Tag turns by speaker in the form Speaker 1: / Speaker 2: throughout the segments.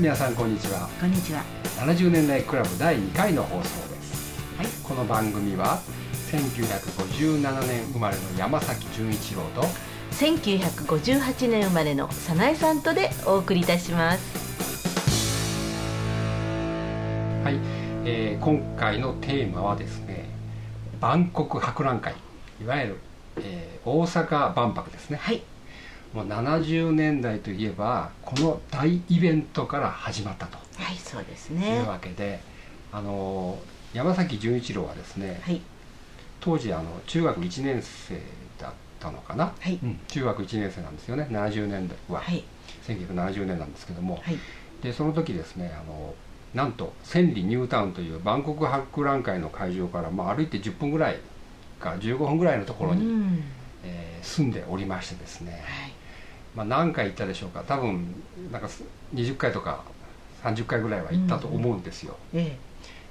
Speaker 1: 皆さんこんにちは。
Speaker 2: こんにちは。
Speaker 1: 70年代クラブ第2回の放送です、
Speaker 2: はい。
Speaker 1: この番組は1957年生まれの山崎純一郎と
Speaker 2: 1958年生まれの早苗さんとでお送りいたします。
Speaker 1: はい、えー今回のテーマはですね万国博覧会。いわゆる、えー大阪万博ですね。
Speaker 2: はい
Speaker 1: もう70年代といえばこの大イベントから始まったと。
Speaker 2: はいそうです
Speaker 1: い
Speaker 2: ね
Speaker 1: うわけで、あの山崎純一郎はですね、
Speaker 2: はい。
Speaker 1: 当時あの中学1年生だったのかな、
Speaker 2: はい。
Speaker 1: うん。中学1年生なんですよね70年代は、
Speaker 2: はい。
Speaker 1: 1970年なんですけども、
Speaker 2: はい。
Speaker 1: でその時ですねあのなんと千里ニュータウンという万国博覧会の会場から、まあ、歩いて10分ぐらいから15分ぐらいのところに、
Speaker 2: うん。
Speaker 1: えー住んでおりましてですね、
Speaker 2: はい
Speaker 1: まあ、何回行ったでしょうか。多分なんかす20回とか30回ぐらいは行ったと思うんですよ、
Speaker 2: え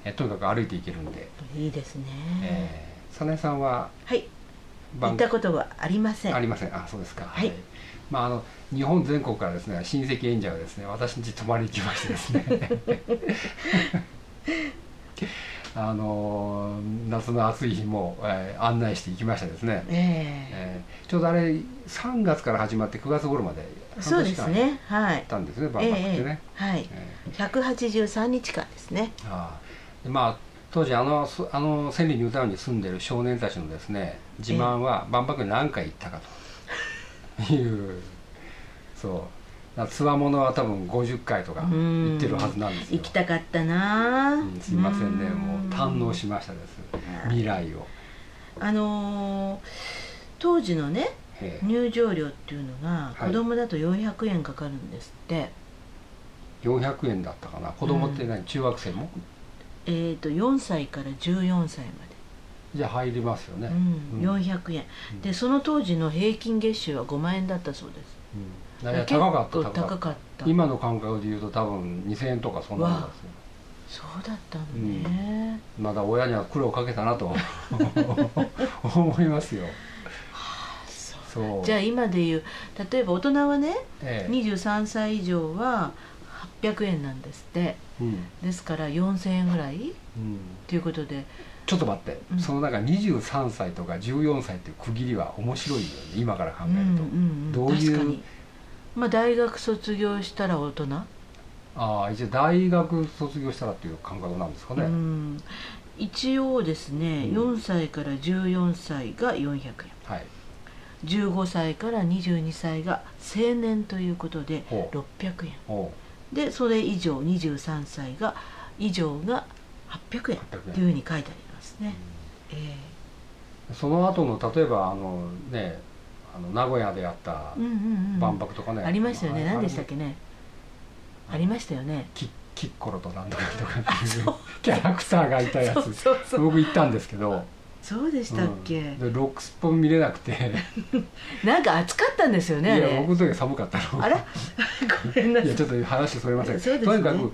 Speaker 1: え。とにかく歩いて行けるんで、
Speaker 2: えいいですね、
Speaker 1: えー、早苗さんは
Speaker 2: はい。行
Speaker 1: 万
Speaker 2: ったことはありません。
Speaker 1: ありません。あそうですか。
Speaker 2: はい。
Speaker 1: まああの日本全国からですね親戚演者がですね私ん家泊まりに来ましてですね あの夏の暑い日も、えー案内して行きましたですね、
Speaker 2: え
Speaker 1: え。ーちょうどあれ3月から始まって9月頃まで
Speaker 2: えそうですね。はい。
Speaker 1: たんですね万博ってね、
Speaker 2: ええはい。
Speaker 1: え
Speaker 2: 183日間ですね。
Speaker 1: ーあ。ーでまあ当時あのそあの千里ニュータウンに住んでる少年たちのですね自慢は万博に何回行ったかと。いう。そうつわものは多分50回とか行ってるはずなんですよ。
Speaker 2: 行きたかったな、
Speaker 1: うんすいませんね。
Speaker 2: うん。
Speaker 1: もう堪能しましたです。未来を、
Speaker 2: あのー当時のね
Speaker 1: ええ。
Speaker 2: 入場料っていうのが
Speaker 1: はい。
Speaker 2: 子供だと400円かかるんですって、
Speaker 1: 400円だったかな。子供って何、中学生も？
Speaker 2: えー、と4歳から14歳ま
Speaker 1: じゃあ入りますよね、
Speaker 2: で、うん。
Speaker 1: うん。
Speaker 2: 400円。
Speaker 1: うん。
Speaker 2: でその当時の平均月収は5万円だったそうです
Speaker 1: うん。いや高かった
Speaker 2: 結構
Speaker 1: 高かった。今の感覚で言うと多分2000円とかそんなもんですよ。
Speaker 2: そうだったのね、
Speaker 1: まだ親には苦労かけたなと 思いますよ。そう。
Speaker 2: じゃあ今でいう例えば大人はね
Speaker 1: ええ。
Speaker 2: 23歳以上は800円なんですって。
Speaker 1: うん。
Speaker 2: ですから4000円ぐらい？
Speaker 1: うん。
Speaker 2: ということで
Speaker 1: ちょっと待って、
Speaker 2: うん。
Speaker 1: そのなんか23歳とか14歳っていう区切りは面白いよね。今から考えると、
Speaker 2: うんうんうん
Speaker 1: どういう？
Speaker 2: 確かに。まあ大学卒業したら大人？
Speaker 1: ああ一応大学卒業したらっていう感覚なんですかね、
Speaker 2: うん。一応ですね、
Speaker 1: うん。
Speaker 2: 4歳から14歳が400円。
Speaker 1: はい。
Speaker 2: 15歳から22歳が青年ということで
Speaker 1: ほう。
Speaker 2: 600円。でそれ以上23歳が以上が800円。
Speaker 1: 800円。
Speaker 2: というふうに書いてありますね、え
Speaker 1: その後の例えばあのねあの名古屋でやった
Speaker 2: えうんうんうん。
Speaker 1: 万博とかね、
Speaker 2: ありましたよね。
Speaker 1: あ
Speaker 2: 何でしたっけね。ありましたよね。
Speaker 1: キッキッコロとなんとかとかっていう キャラクターがいたやつ。僕行ったんですけど。
Speaker 2: そうでしたっけ、
Speaker 1: うん。でロックスポン見れなくて。
Speaker 2: なんか暑かったんですよ
Speaker 1: い
Speaker 2: ねあれ。
Speaker 1: や僕の時は寒かったの。
Speaker 2: あら？ごめんない。さい
Speaker 1: やちょっと話それません。
Speaker 2: そうですね。
Speaker 1: とにかく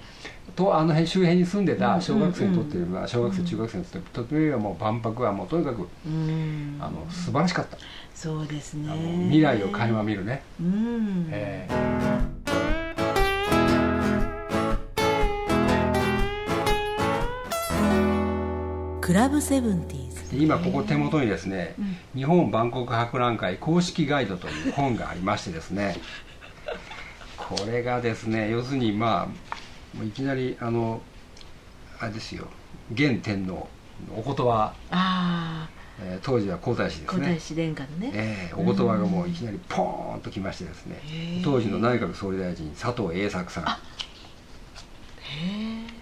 Speaker 1: とあの辺周辺に住んでた小学生にとって、
Speaker 2: うんうん。うん
Speaker 1: まあ小学生中学生にとってとってもう万博はもうとにかく
Speaker 2: うん。
Speaker 1: あの素晴らしかった、
Speaker 2: そうですね。
Speaker 1: 未来を垣間見るね、
Speaker 2: うん、
Speaker 1: え
Speaker 2: クラブセブンティーズ。
Speaker 1: 今ここ手元にですね、
Speaker 2: うん。
Speaker 1: 日本万国博覧会公式ガイドという本がありましてですねこれがですね要するにまあいきなりあのあれですよ。現天皇のお言葉、
Speaker 2: あ
Speaker 1: えー当時は皇太子ですね。
Speaker 2: あ皇太子殿下のね、
Speaker 1: えーお言葉がもういきなりポーンときましてですね。
Speaker 2: へー。
Speaker 1: 当時の内閣総理大臣佐藤栄作さん。
Speaker 2: へ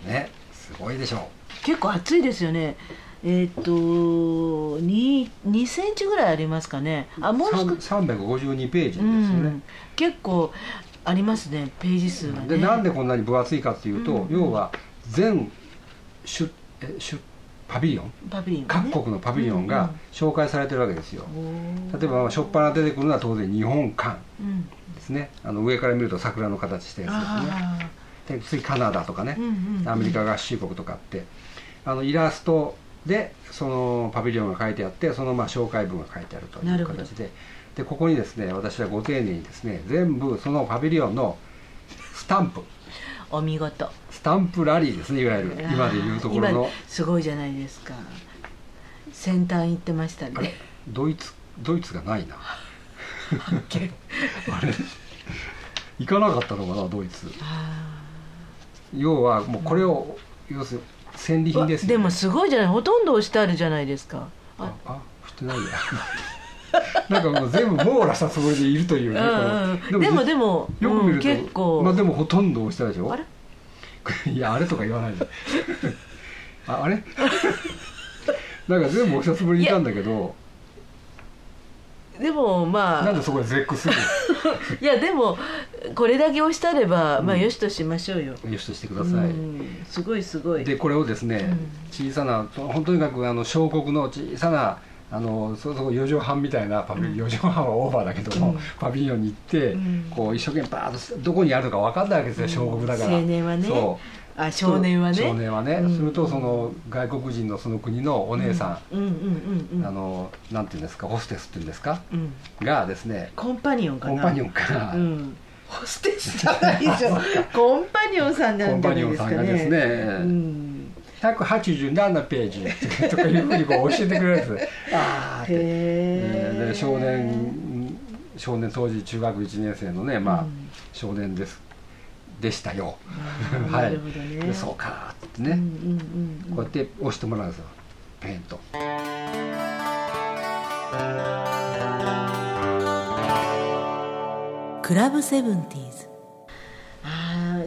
Speaker 2: え
Speaker 1: ねすごいでしょ
Speaker 2: 結構暑いですよね。えーっと 2, 2センチぐらいありますかね。あもう少し、
Speaker 1: さん352ページです
Speaker 2: う
Speaker 1: よね。
Speaker 2: ん、、結構ありますねページ数がね。
Speaker 1: でなんでこんなに分厚いかっていうと、
Speaker 2: うん。
Speaker 1: 要は全出え出パビリオン？
Speaker 2: パビリオン
Speaker 1: 各国のパビリオンが紹介されてるわけですよ、例えば初っ端出てくるのは当然日本館
Speaker 2: うん。
Speaker 1: ですね。あの上から見ると桜の形したやつですね。
Speaker 2: あ
Speaker 1: で次カナダとかね。アメリカ合衆国とかって。あのイラストでそのパビリオンが書いてあってそのまあ紹介文が書いてあると
Speaker 2: ない
Speaker 1: う形ででここにですね私はご丁寧にですね全部そのパビリオンのスタンプ。
Speaker 2: お見事。
Speaker 1: スタンプラリーですねいわゆる。今でいうところの。
Speaker 2: 今すごいじゃないですか。先端行ってましたね。
Speaker 1: ドイツドイツがないな。あれ。行かなかったのかなドイツ。
Speaker 2: あ
Speaker 1: 要はもうこれを、要するに戦利品ですよ、ね、
Speaker 2: でもすごいじゃない。ほとんど押してあるじゃないですか。
Speaker 1: ああ振ってないやなんかもう全部網羅したつもりでいるというね、
Speaker 2: うんうんでもでもうん
Speaker 1: よく見ると、
Speaker 2: 結構。
Speaker 1: まあでもほとんど押したでしょ？
Speaker 2: あれ？
Speaker 1: いやあれとか言わないで。ああれ？なんか全部押したつもりでいたんだけど。
Speaker 2: でもまあ。
Speaker 1: なんでそこで絶句する
Speaker 2: いやでもこれだけ押したれば、まあ
Speaker 1: うん。
Speaker 2: よしとしましょうよ、
Speaker 1: のよしとしてください、
Speaker 2: うん。すごいすごい。
Speaker 1: でこれをですね、小さな本当にかくあの小国の小さなあのそそこ4畳半みたいなパビリオン、4畳半はオーバーだけども、
Speaker 2: うん。
Speaker 1: パビリオンに行って、
Speaker 2: うん。
Speaker 1: こう一生懸命バーッとどこにあるのか分かんないわけですよ、小国だから。
Speaker 2: 青年はね。
Speaker 1: そう。
Speaker 2: あ少年はね。
Speaker 1: 少年はね、
Speaker 2: うん。
Speaker 1: するとその外国人のその国のお姉さ
Speaker 2: うん。うんう
Speaker 1: んあのなんていうんですかホステスっていうんですか
Speaker 2: うん。
Speaker 1: がですね
Speaker 2: コンパニオンかな。
Speaker 1: コンパニオンから、
Speaker 2: うん。ホステスじゃないでしょコンパニオンさんなんじゃないですかね。
Speaker 1: コンパニオンさんがですね。
Speaker 2: うん
Speaker 1: 187ページとかいうふうにこう教えてくれるんです。あーって。
Speaker 2: へえ
Speaker 1: えーで少年少年当時中学1年生のねまあ、
Speaker 2: うん。
Speaker 1: 少年です。でしたよ。は
Speaker 2: ないね。
Speaker 1: でそうかってね、
Speaker 2: うんうんうん。うん
Speaker 1: こうやって押してもらうんですよ。ペンと。
Speaker 2: クラブセブンティーズああ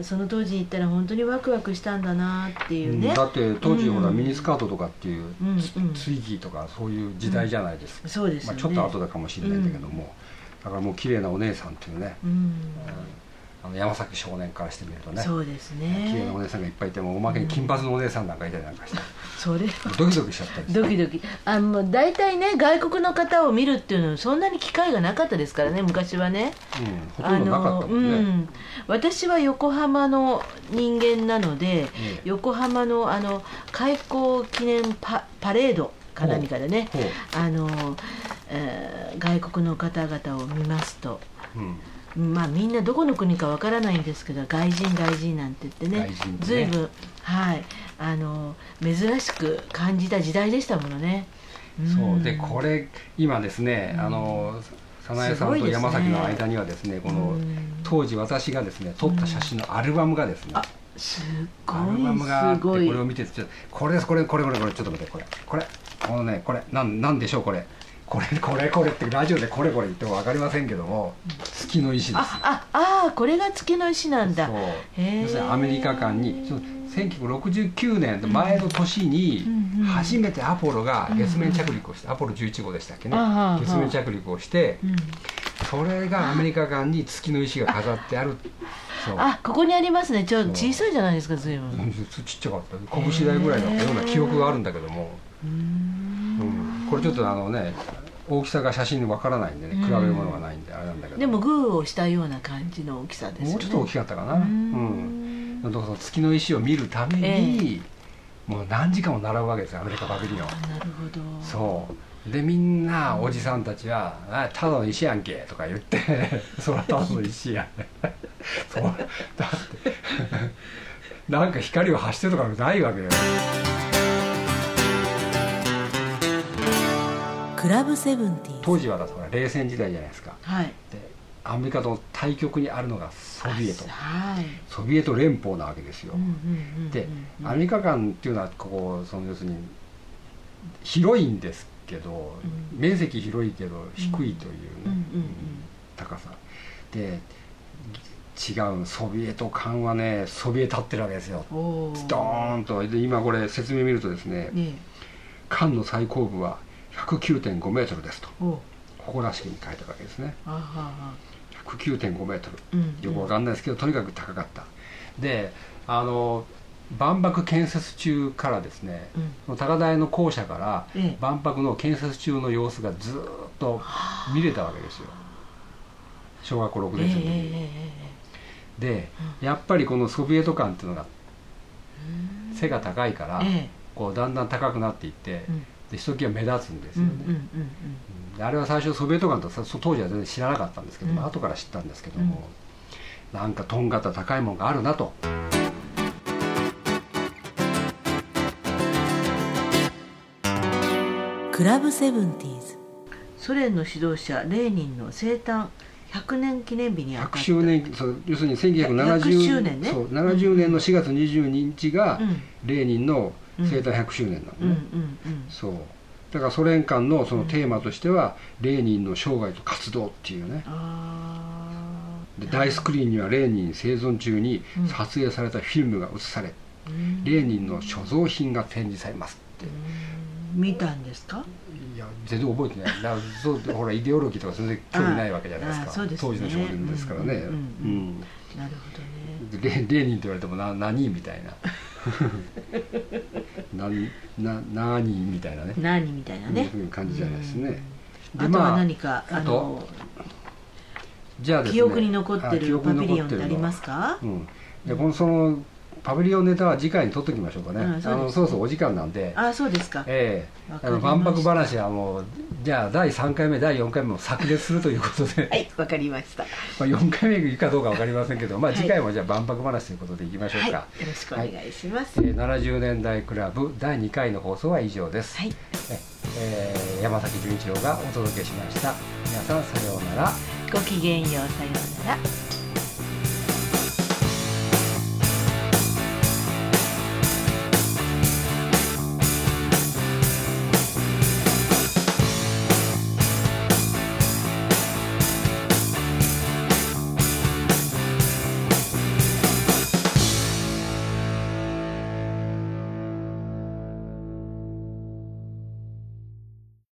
Speaker 2: その当時に行ったら本当にワクワクしたんだなっていうね、
Speaker 1: うんだって当時ほら、
Speaker 2: うん。
Speaker 1: ミニスカートとかっていう、
Speaker 2: うん
Speaker 1: ツイギーとかそういう時代じゃないですか、まあ、
Speaker 2: そうですよね、
Speaker 1: ちょっと後だかもしれないんだけども、だからもう綺麗なお姉さんっていうね、
Speaker 2: うん
Speaker 1: あの山崎少年からしてみるとね
Speaker 2: そうです
Speaker 1: 綺麗なお
Speaker 2: ね
Speaker 1: 姉さんがいっぱいいてもおまけに金髪のお姉さんなんかいたりなんか。して、
Speaker 2: それ
Speaker 1: ドキドキしちゃったり
Speaker 2: ドキドキ。あもう大体ね外国の方を見るっていうのはそんなに機会がなかったですからね昔はね。
Speaker 1: うん、ほとんどなかったもんね、
Speaker 2: うん、私は横浜の人間なので、
Speaker 1: ええ
Speaker 2: 横浜のあの開港記念パパレードか何かでねあの、えー外国の方々を見ますと。
Speaker 1: うん
Speaker 2: まあみんなどこの国かわからないんですけど外人外人なんて言ってね随分はいあの珍しく感じた時代でしたものね。
Speaker 1: そう。でこれ今ですね、
Speaker 2: うん。
Speaker 1: あの早苗さんと山崎の間にはですねこの、
Speaker 2: うん。
Speaker 1: 当時私がですね撮った写真のアルバムがですね、
Speaker 2: あすご
Speaker 1: アルバムがあってこれを見てちょっとこれですこれこれこれこれちょっと待ってこれこれこのねこれなんなんでしょうこれこれこれこれってラジオでこれこれ言っても分かりませんけども月の石です
Speaker 2: あああこれが月の石なんだ。
Speaker 1: そう。要するにアメリカ間にその1969年の前の年に初めてアポロが月面着陸をして、アポロ11号でしたっけね？月面着陸をして
Speaker 2: うん。
Speaker 1: それがアメリカ間に月の石が飾ってある。
Speaker 2: あここにありますね。ちょ小さいじゃないですか随分。
Speaker 1: うんちっちゃかった。拳大ぐらいだったような記憶があるんだけども、
Speaker 2: う
Speaker 1: ん、これちょっとあのね大きさが写真でわからないんでね
Speaker 2: うん
Speaker 1: 比べるものがないんであれなんだけど。
Speaker 2: でもグーをしたような感じの大きさですよね。
Speaker 1: もうちょっと大きかったかな。
Speaker 2: う
Speaker 1: うん。月の石を見るために、もう何時間も並ぶわけですよアメリカパビリオン。
Speaker 2: あなるほど。
Speaker 1: そう。でみんなおじさんたちは「あただの石やんけ」とか言って「それはただの石やね」そう。だってなんか光を発してとかないわけよ
Speaker 2: クラブセブンティー
Speaker 1: 当時はだから冷戦時代じゃないですか。
Speaker 2: はい。
Speaker 1: でアメリカと対極にあるのがソビエト。
Speaker 2: はい。
Speaker 1: ソビエト連邦なわけですよ、でアメリカ間っていうのはこうその要するに広いんですけど、
Speaker 2: うん。
Speaker 1: 面積広いけど低いという高さ。で違うソビエト間はねそびえ立ってるわけですよ。ドーンと。で今これ説明見るとですね
Speaker 2: ね
Speaker 1: 間の最高部は109.5メートルですと。誇らしげに書いてあるわけですね。
Speaker 2: あはは。
Speaker 1: 109.5メートル。
Speaker 2: うん
Speaker 1: よくわかんないですけどとにかく高かった。であの万博建設中からですね、
Speaker 2: うん。
Speaker 1: 高台の校舎から
Speaker 2: ええ。
Speaker 1: 万博の建設中の様子がずーっと見れたわけですよ。小学校6
Speaker 2: ええ
Speaker 1: 年生の時に、
Speaker 2: ええ
Speaker 1: でやっぱりこのソビエト感っていうのが
Speaker 2: ええ
Speaker 1: 背が高いから、
Speaker 2: え
Speaker 1: こうだんだん高くなっていって、
Speaker 2: えうん
Speaker 1: でひときわ目立つんですよね、あれは最初ソビエト軍と当時は全然知らなかったんですけど、
Speaker 2: うん、
Speaker 1: 後から知ったんですけども、うん、なんかとんがった高いもんがあるなと。
Speaker 2: クラブセブンティーズ。ソ連の指導者レーニンの生誕100年記念日に
Speaker 1: 100周年そう要するに1970
Speaker 2: 年,、ね、
Speaker 1: そう70年の4月22日が、レーニンの、うん生誕100周年なのね、そう。だからソ連間のそのテーマとしては、レーニンの生涯と活動っていうね。で大スクリーンにはレーニン生存中に
Speaker 2: うん。
Speaker 1: 撮影されたフィルムが映され、
Speaker 2: うん。
Speaker 1: レーニンの所蔵品が展示されますって、
Speaker 2: うん。見たんですか？
Speaker 1: いや全然覚えてない。だそうほらイデオロギーとか全然興味ないわけじゃないですか。
Speaker 2: ね。
Speaker 1: 当時の少年ですからね、
Speaker 2: うんうん
Speaker 1: うん
Speaker 2: なるほどね。
Speaker 1: でレレーニンって言われてもな何？みたいな 何な何みたいなね。
Speaker 2: 何みたいなね。
Speaker 1: いう感じじゃないですね。
Speaker 2: うん。あとは何かあ
Speaker 1: あと
Speaker 2: の
Speaker 1: じゃあね。
Speaker 2: 記憶に残ってるパビリオンってあります
Speaker 1: か、
Speaker 2: か？
Speaker 1: うん、でこのそのパビリオンネタは次回に取っときましょうかね、
Speaker 2: うんそう
Speaker 1: あのそろそろお時間なんで。
Speaker 2: あそうですか。
Speaker 1: ええ。
Speaker 2: わか
Speaker 1: あの万博話はもうじゃあ第3回目第4回目も炸裂するということで、
Speaker 2: はいわかりました。
Speaker 1: まあ4回目いくかどうか分かりませんけど、まあ、
Speaker 2: はい
Speaker 1: 次回もじゃあ万博話ということでいきましょう
Speaker 2: はい
Speaker 1: か、
Speaker 2: よろしくお願いします。
Speaker 1: えー70年代クラブ第2回の放送は以上です、
Speaker 2: はい。
Speaker 1: ええー山崎純一郎がお届けしました。皆さんさようなら。
Speaker 2: ごきげんようさようなら